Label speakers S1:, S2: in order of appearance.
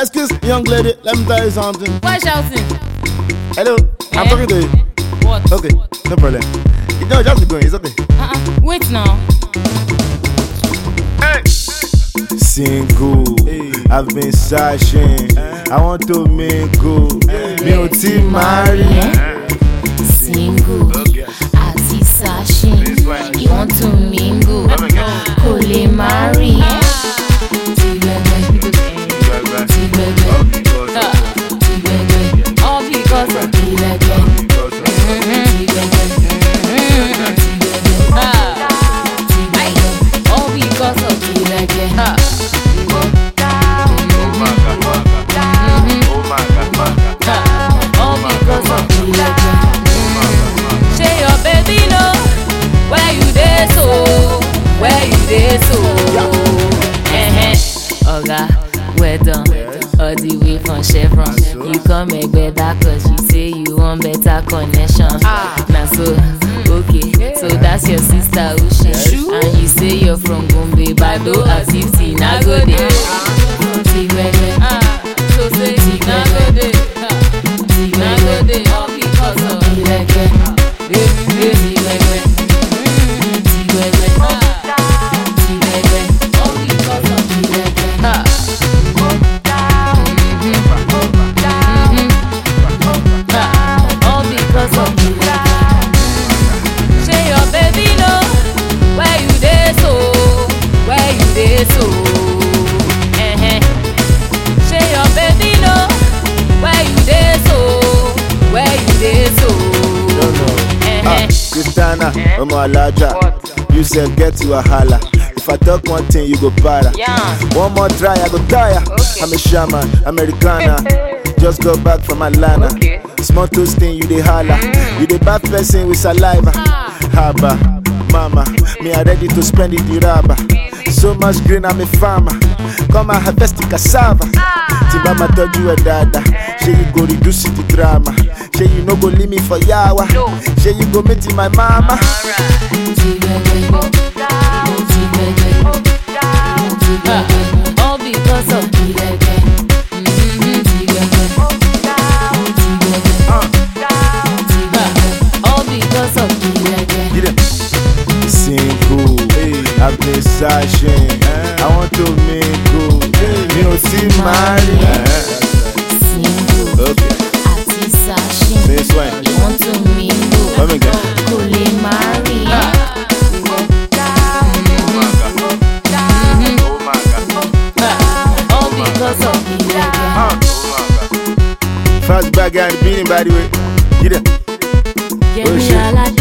S1: Excuse, young lady, let me tell you something.
S2: Why shouting?
S1: Hello, I'm
S2: Eh?
S1: talking to you.
S2: What?
S1: Okay, no problem. You know, just be going, it's okay.
S2: Uh-uh. Wait now. Hey.
S1: Single, I've been searching. Eh. I want to mingle. Eh. Mi ò tí marry.
S2: Eh. single Oga, well done. All the way from Chevron. You come Egbeda cause you say you want better connection. Na so, okay. So that's your sister Ushe. And you say you're from Gombe, Bado as if na go there.
S3: Tìgbẹ̀gbẹ̀,
S2: Ah,
S1: Christiana, Omo Alaja. You said get to a holla. If I talk one thing, you go para.
S2: Yeah.
S1: One more try, I go tire. I'm a shaman, Americana. Just go back from Atlanta. Small toasting, you dey holla. Mm. You dey bad person with saliva. Ah. Haba, mama, me I ready to spend it the rubber. So much green, I'm a farmer. kọ́ máa harvest cassava tí bá máa tọ́jú ẹ̀ dáadáa ṣé you go reduce drama ṣé you no go leave me for yawa ṣé you go meet my mama. Uh. I've been sashing I want to make go. Mi ò sí
S3: Single.
S1: Okay.
S3: Àti Sashin.
S1: This one.
S3: You want to make
S1: go. Come again.
S3: Kò lè marry.
S1: Fast bag and beanie by the way. Get it. Get me a oh, lot.